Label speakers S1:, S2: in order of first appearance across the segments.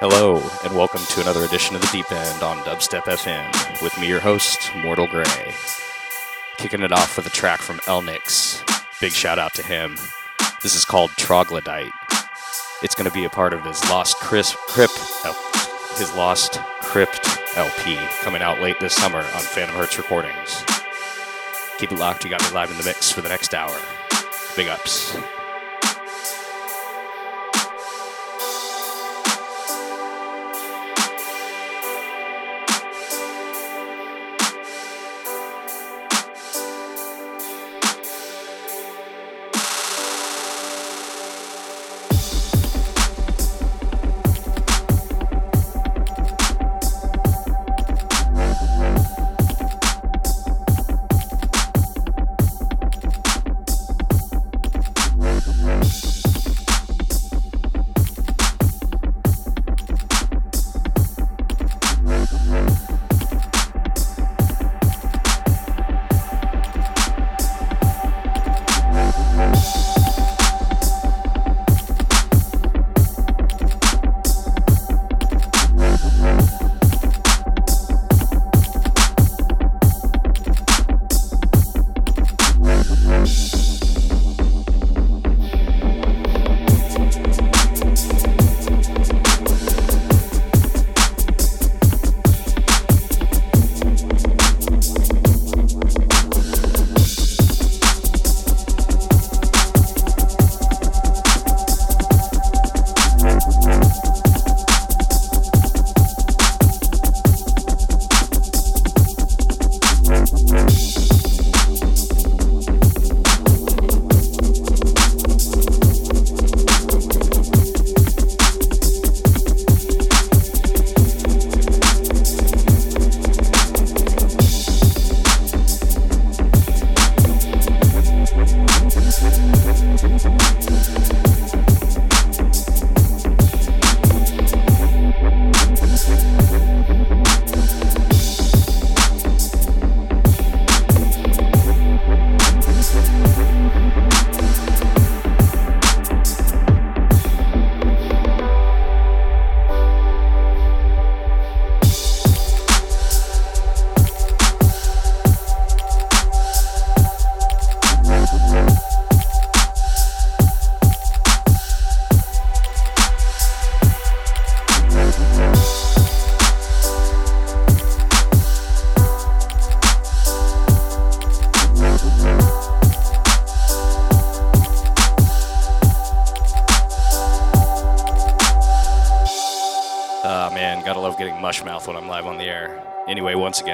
S1: Hello, and welcome to another edition of the Deep End on Dubstep FM with me, your host, Mortal Grey. Kicking it off with a track from Elnix. Big shout out to him. This is called Troglodyte. It's going to be a part of his Lost Crisp, Crypt, oh, his Lost Crypt LP coming out late this summer on Phantom Hertz Recordings. Keep it locked. You got me live in the mix for the next hour. Big ups.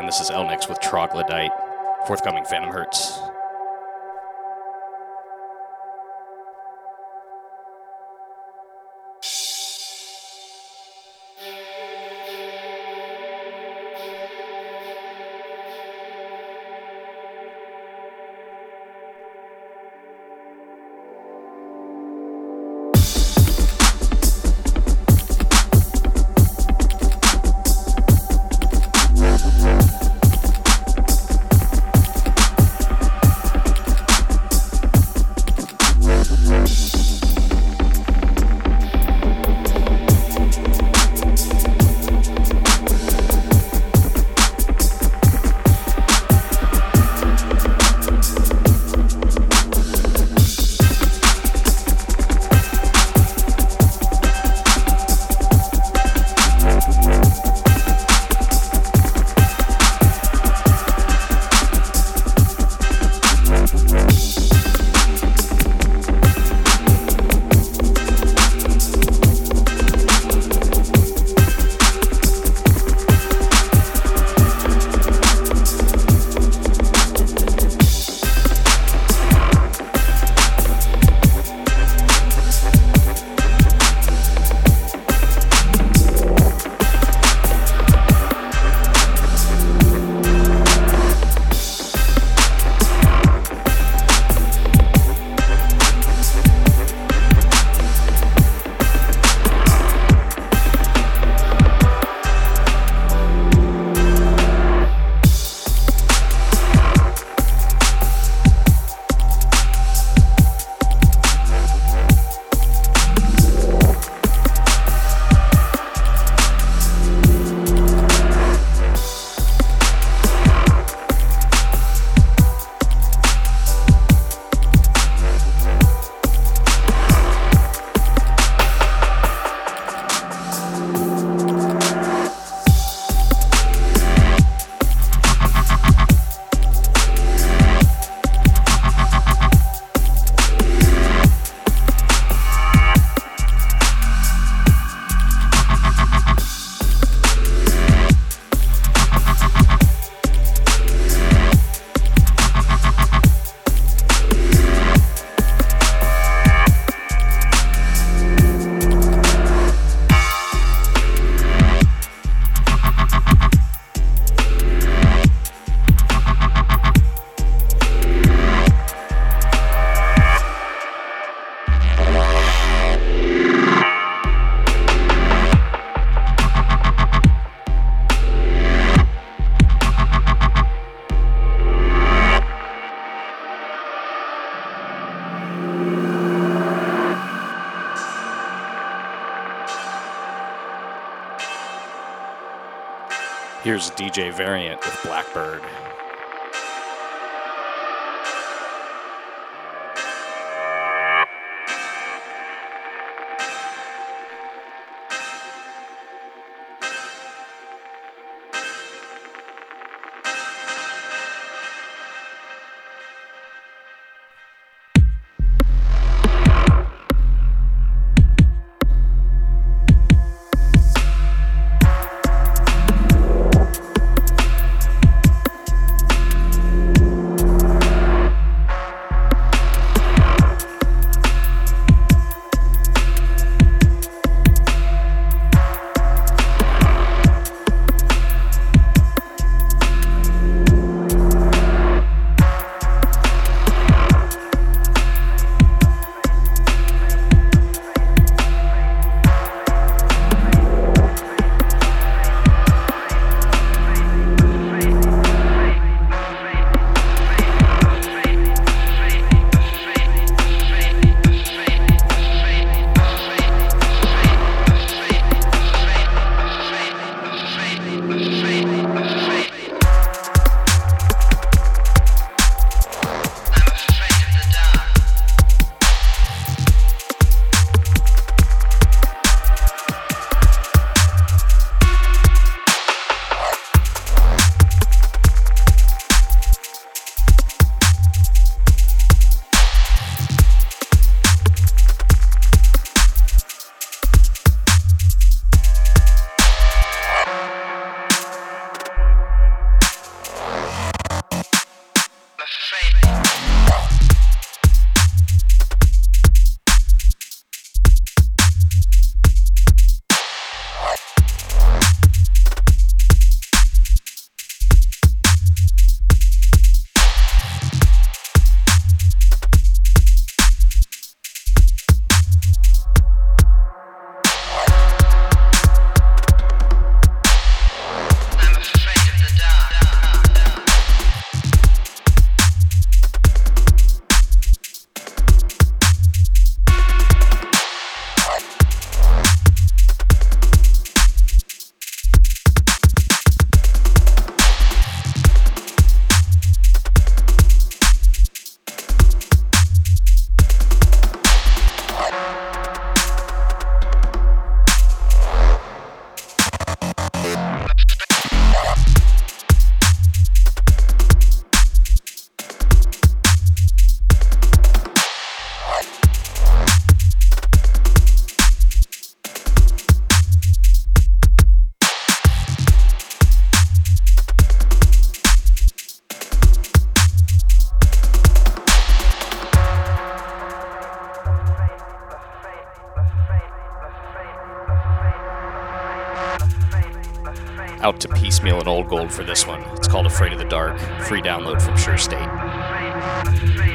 S1: Again, this is Elnix with Troglodyte, forthcoming Phantom Hertz. Here's DJ Variant with Blackbird. Same. Out to piecemeal and old gold for this one. It's called Afraid of the Dark. Free download from Sure State.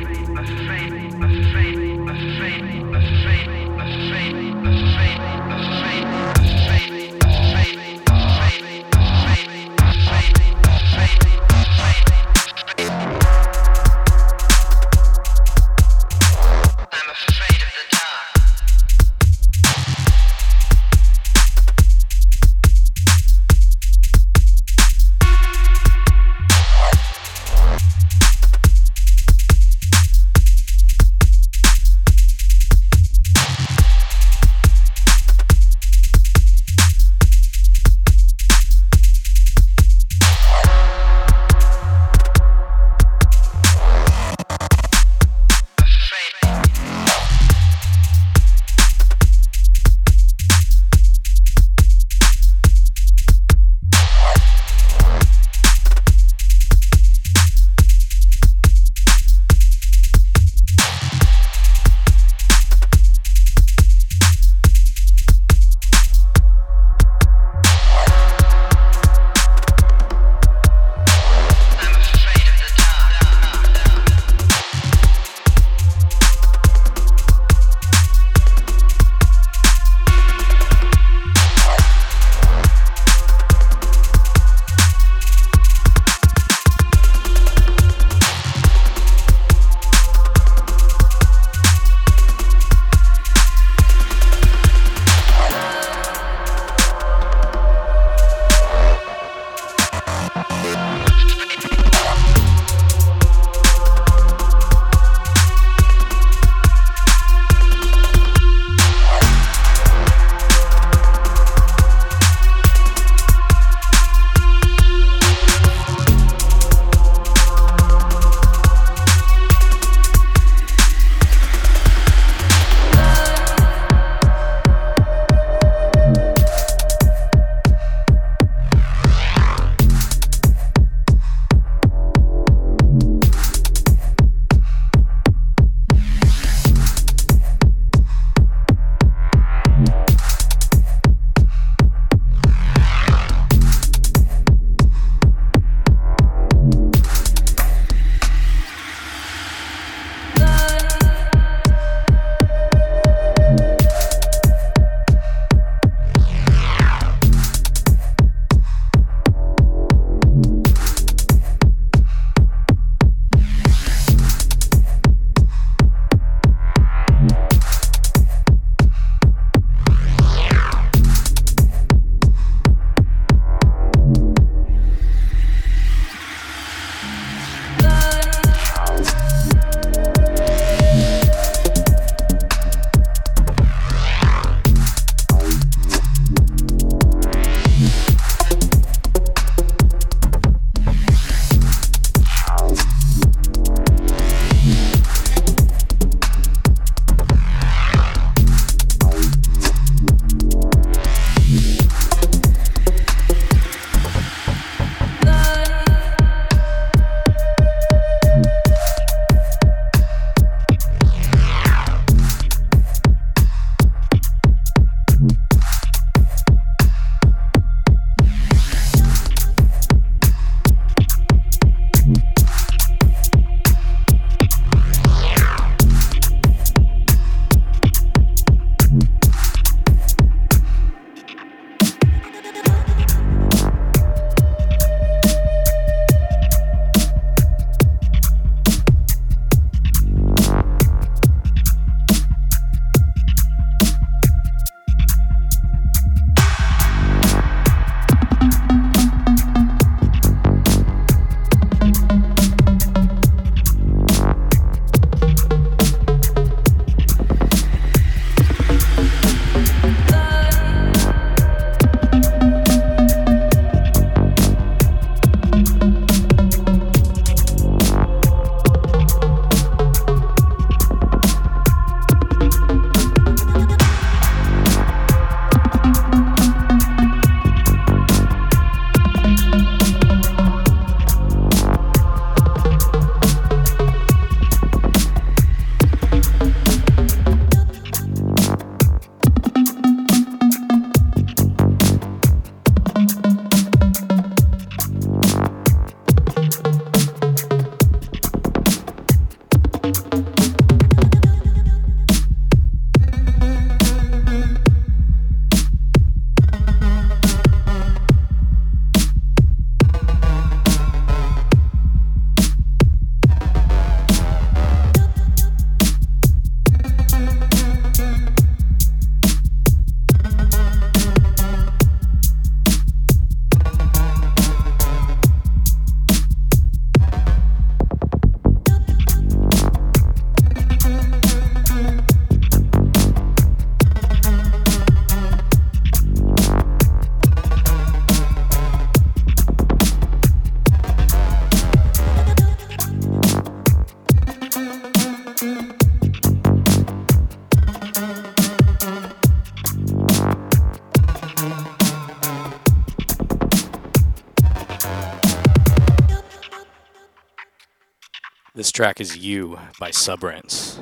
S1: Track is You by Subrance.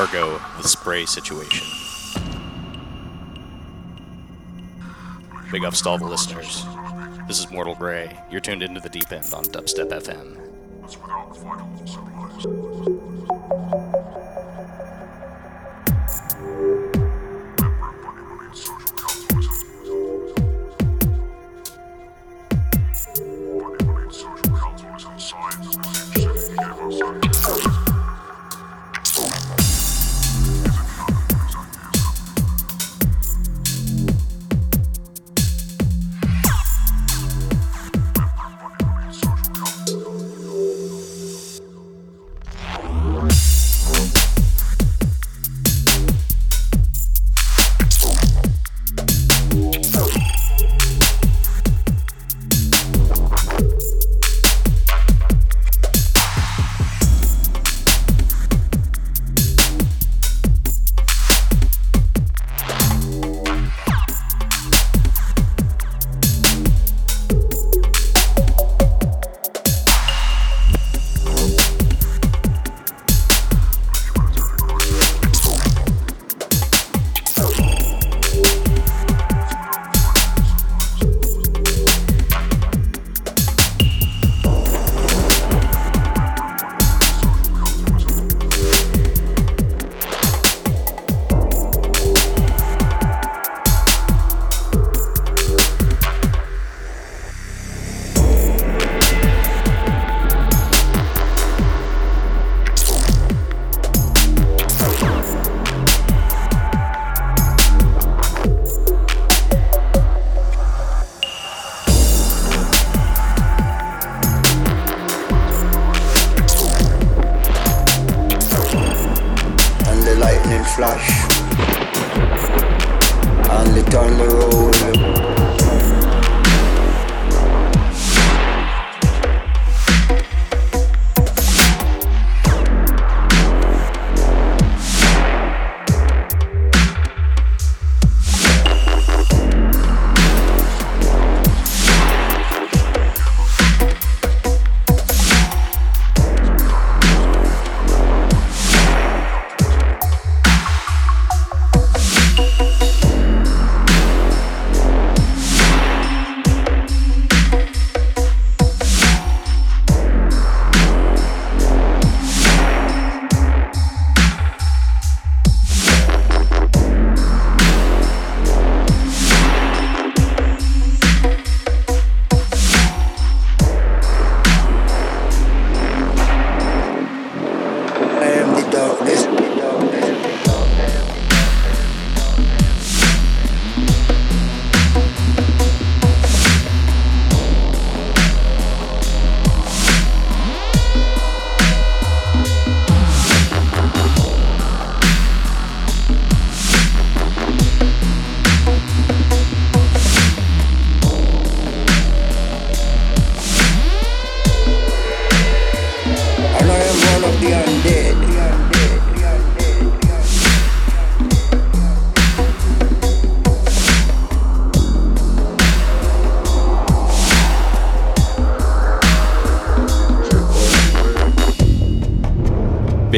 S1: Argo, the spray situation. Big ups to all the listeners. This is Mortal Grey. You're tuned into the deep end on Dubstep FM.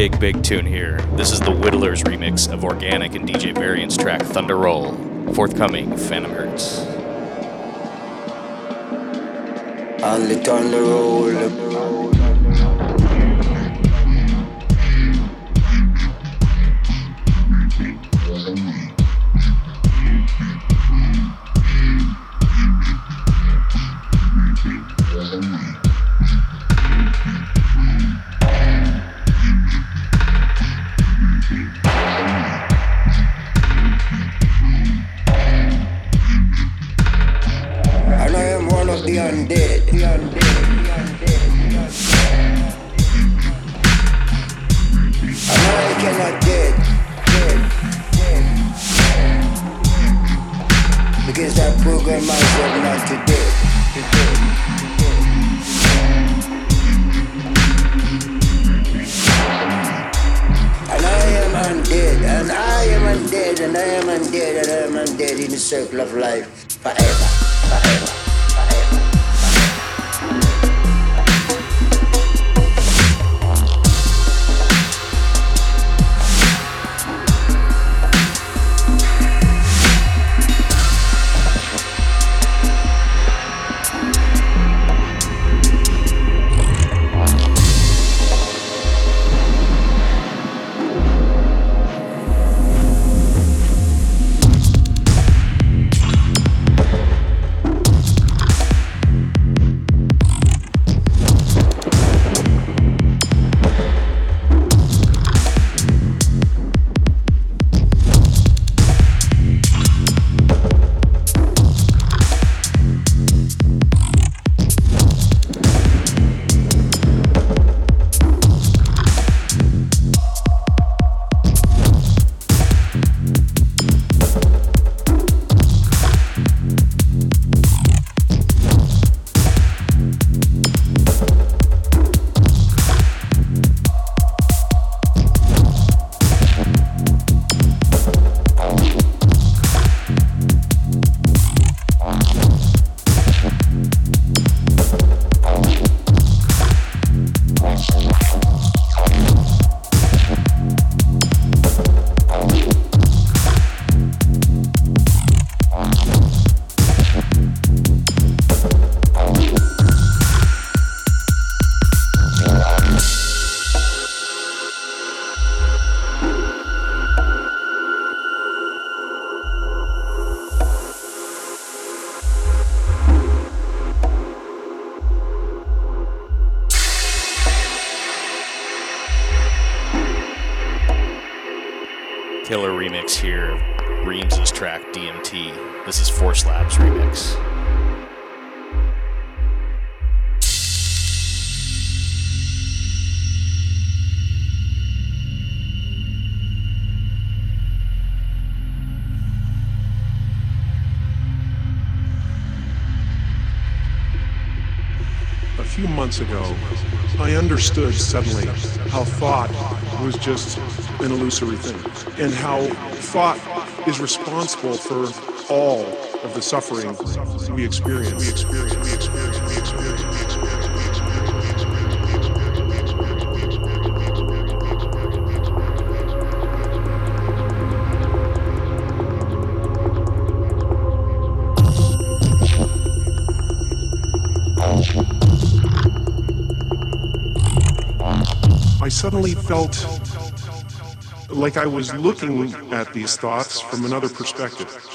S1: Big, big tune here. This is the Whittlers remix of Organic and DJ Variant's track Thunder Roll, forthcoming Phantom Hertz.
S2: On thunder roll.
S3: Months ago, I understood suddenly how thought was just an illusory thing, and how thought is responsible for all of the suffering we experience. We experience. We experience. We experience. We experience. Suddenly felt like I was looking at these thoughts from another perspective.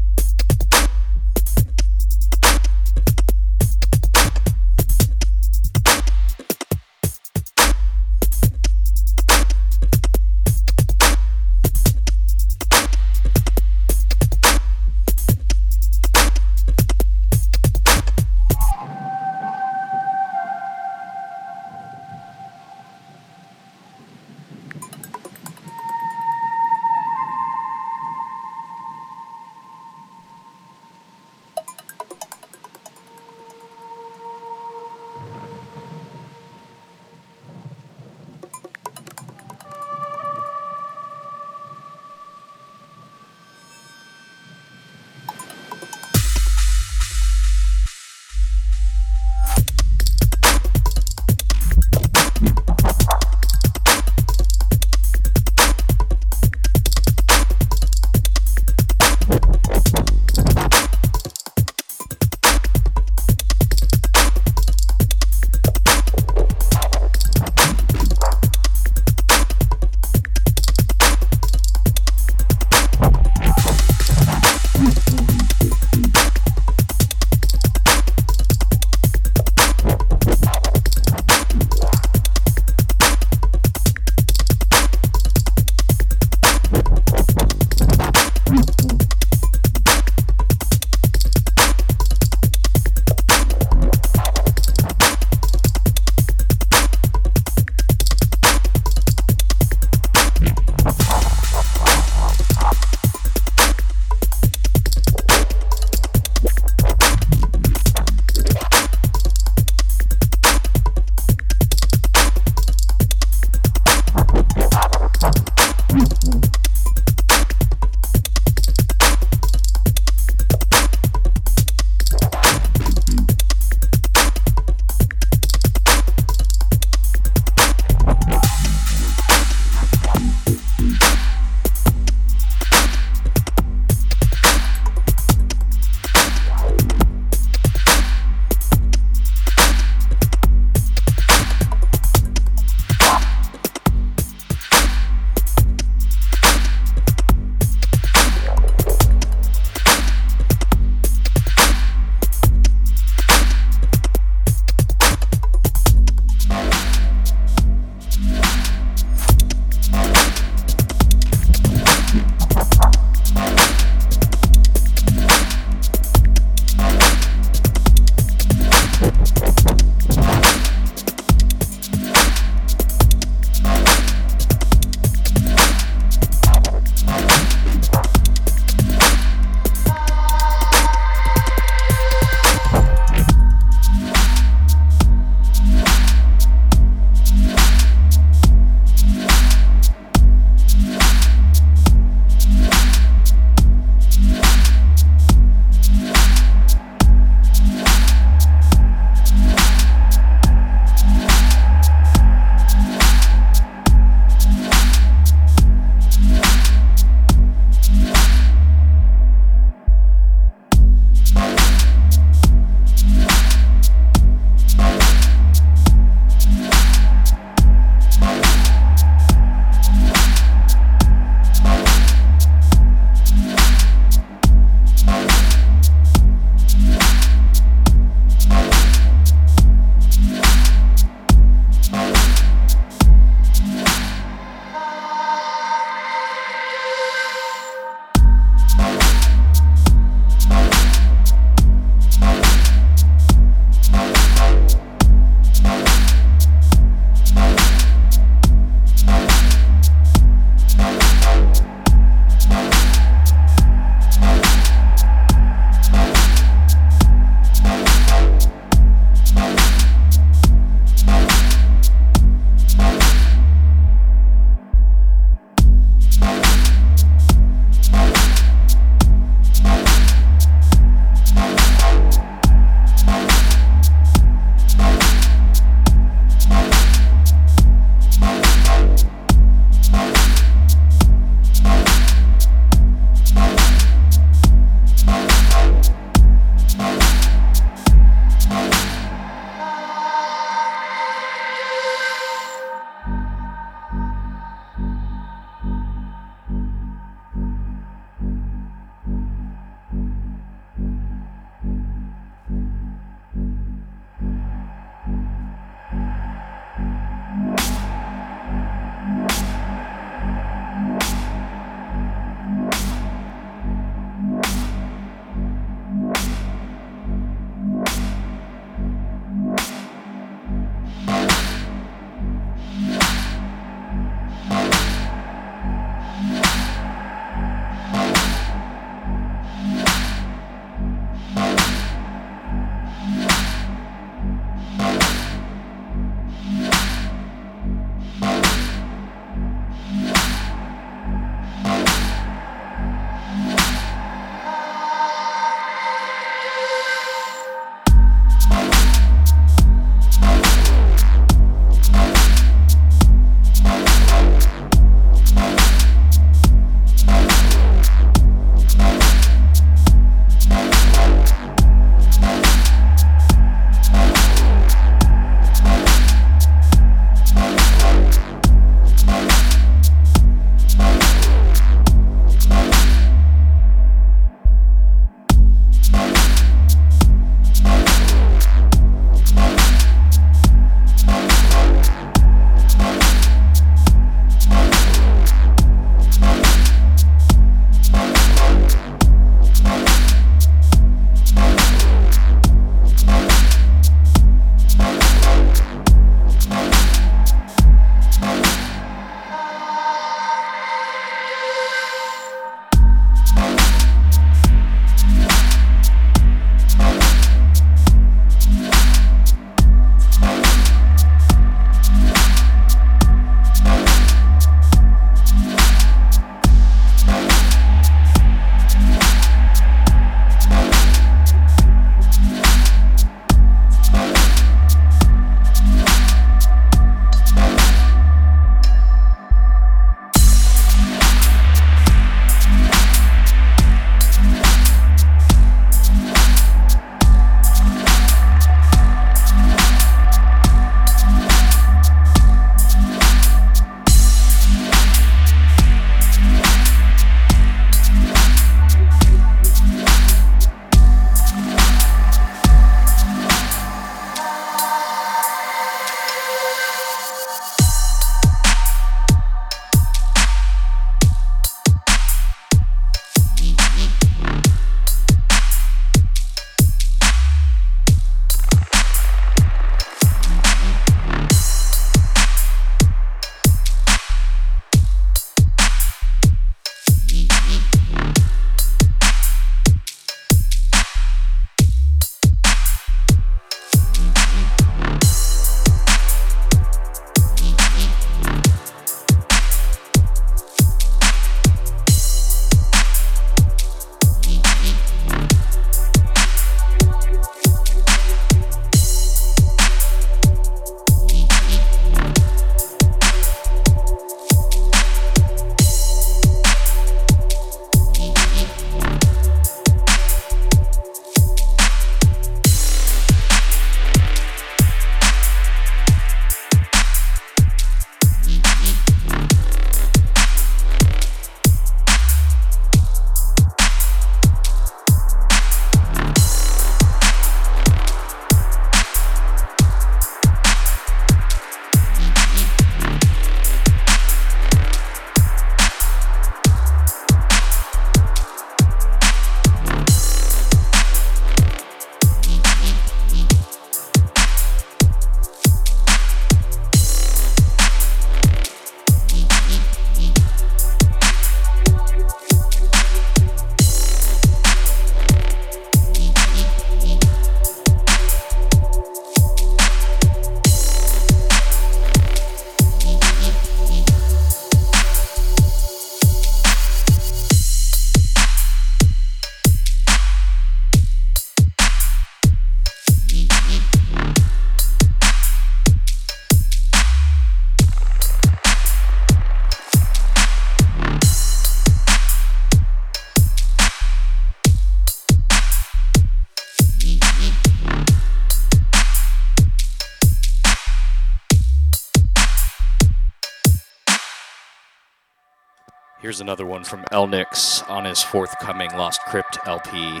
S1: Here's another one from Elnix on his forthcoming Lost Crypt LP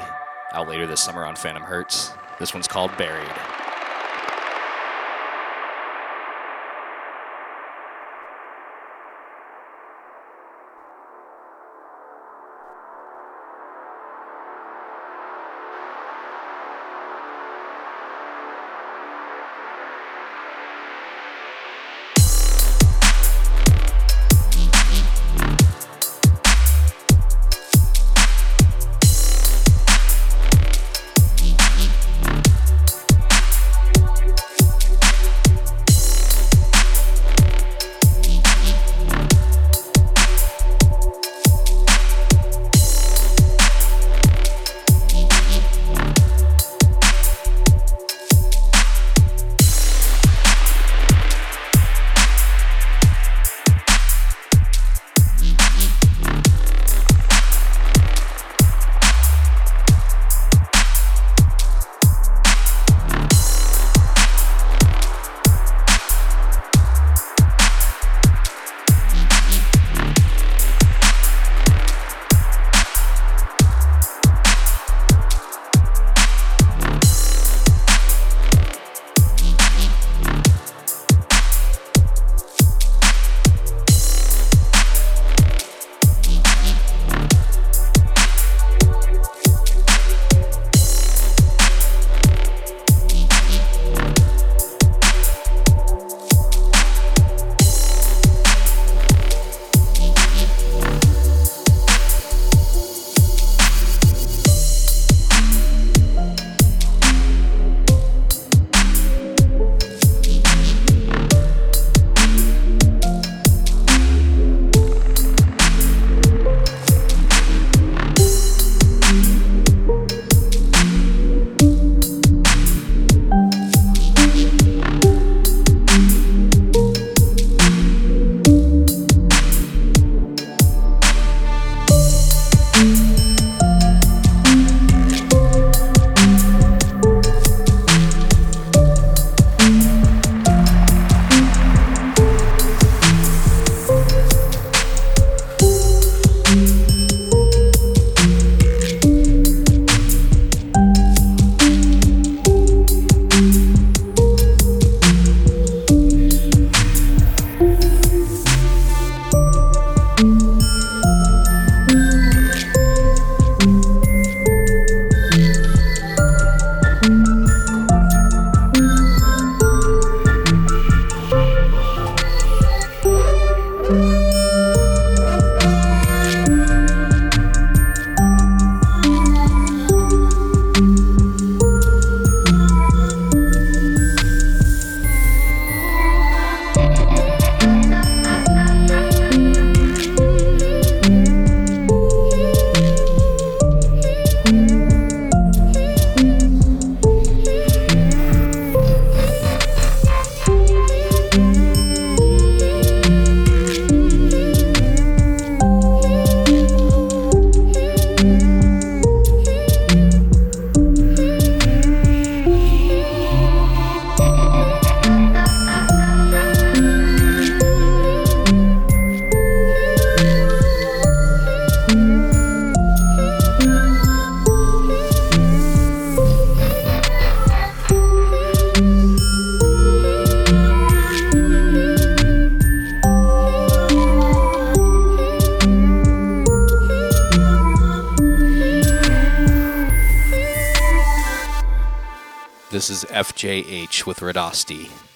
S1: out later this summer on Phantom Hertz. This one's called Buried.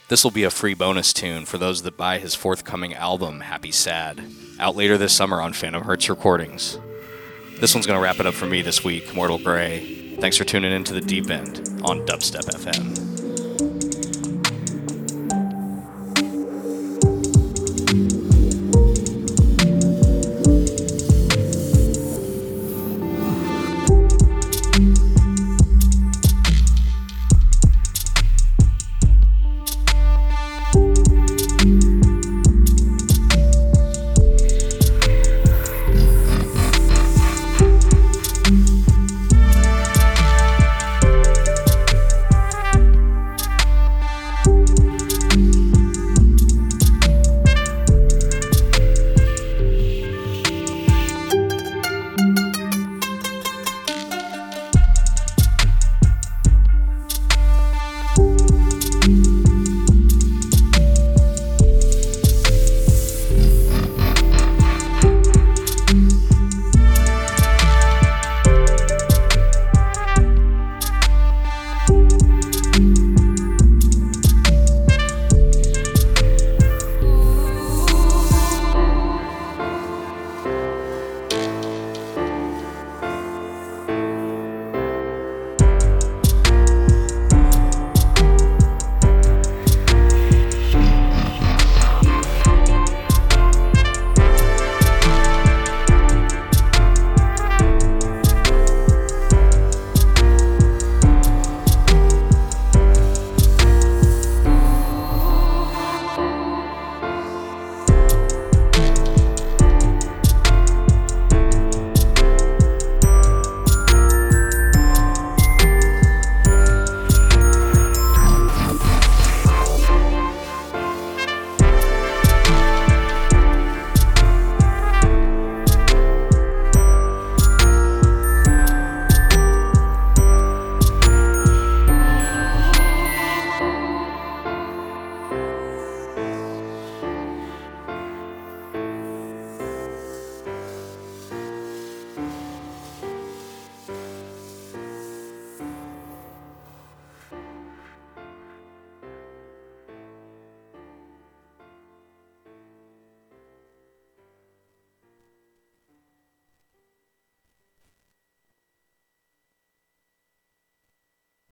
S1: This will be a free bonus tune for those that buy his forthcoming album, Happy Sad, out later this summer on Phantom Hertz Recordings. This one's going to wrap it up for me this week, Mortal Grey. Thanks for tuning in to the deep end on Dubstep FM.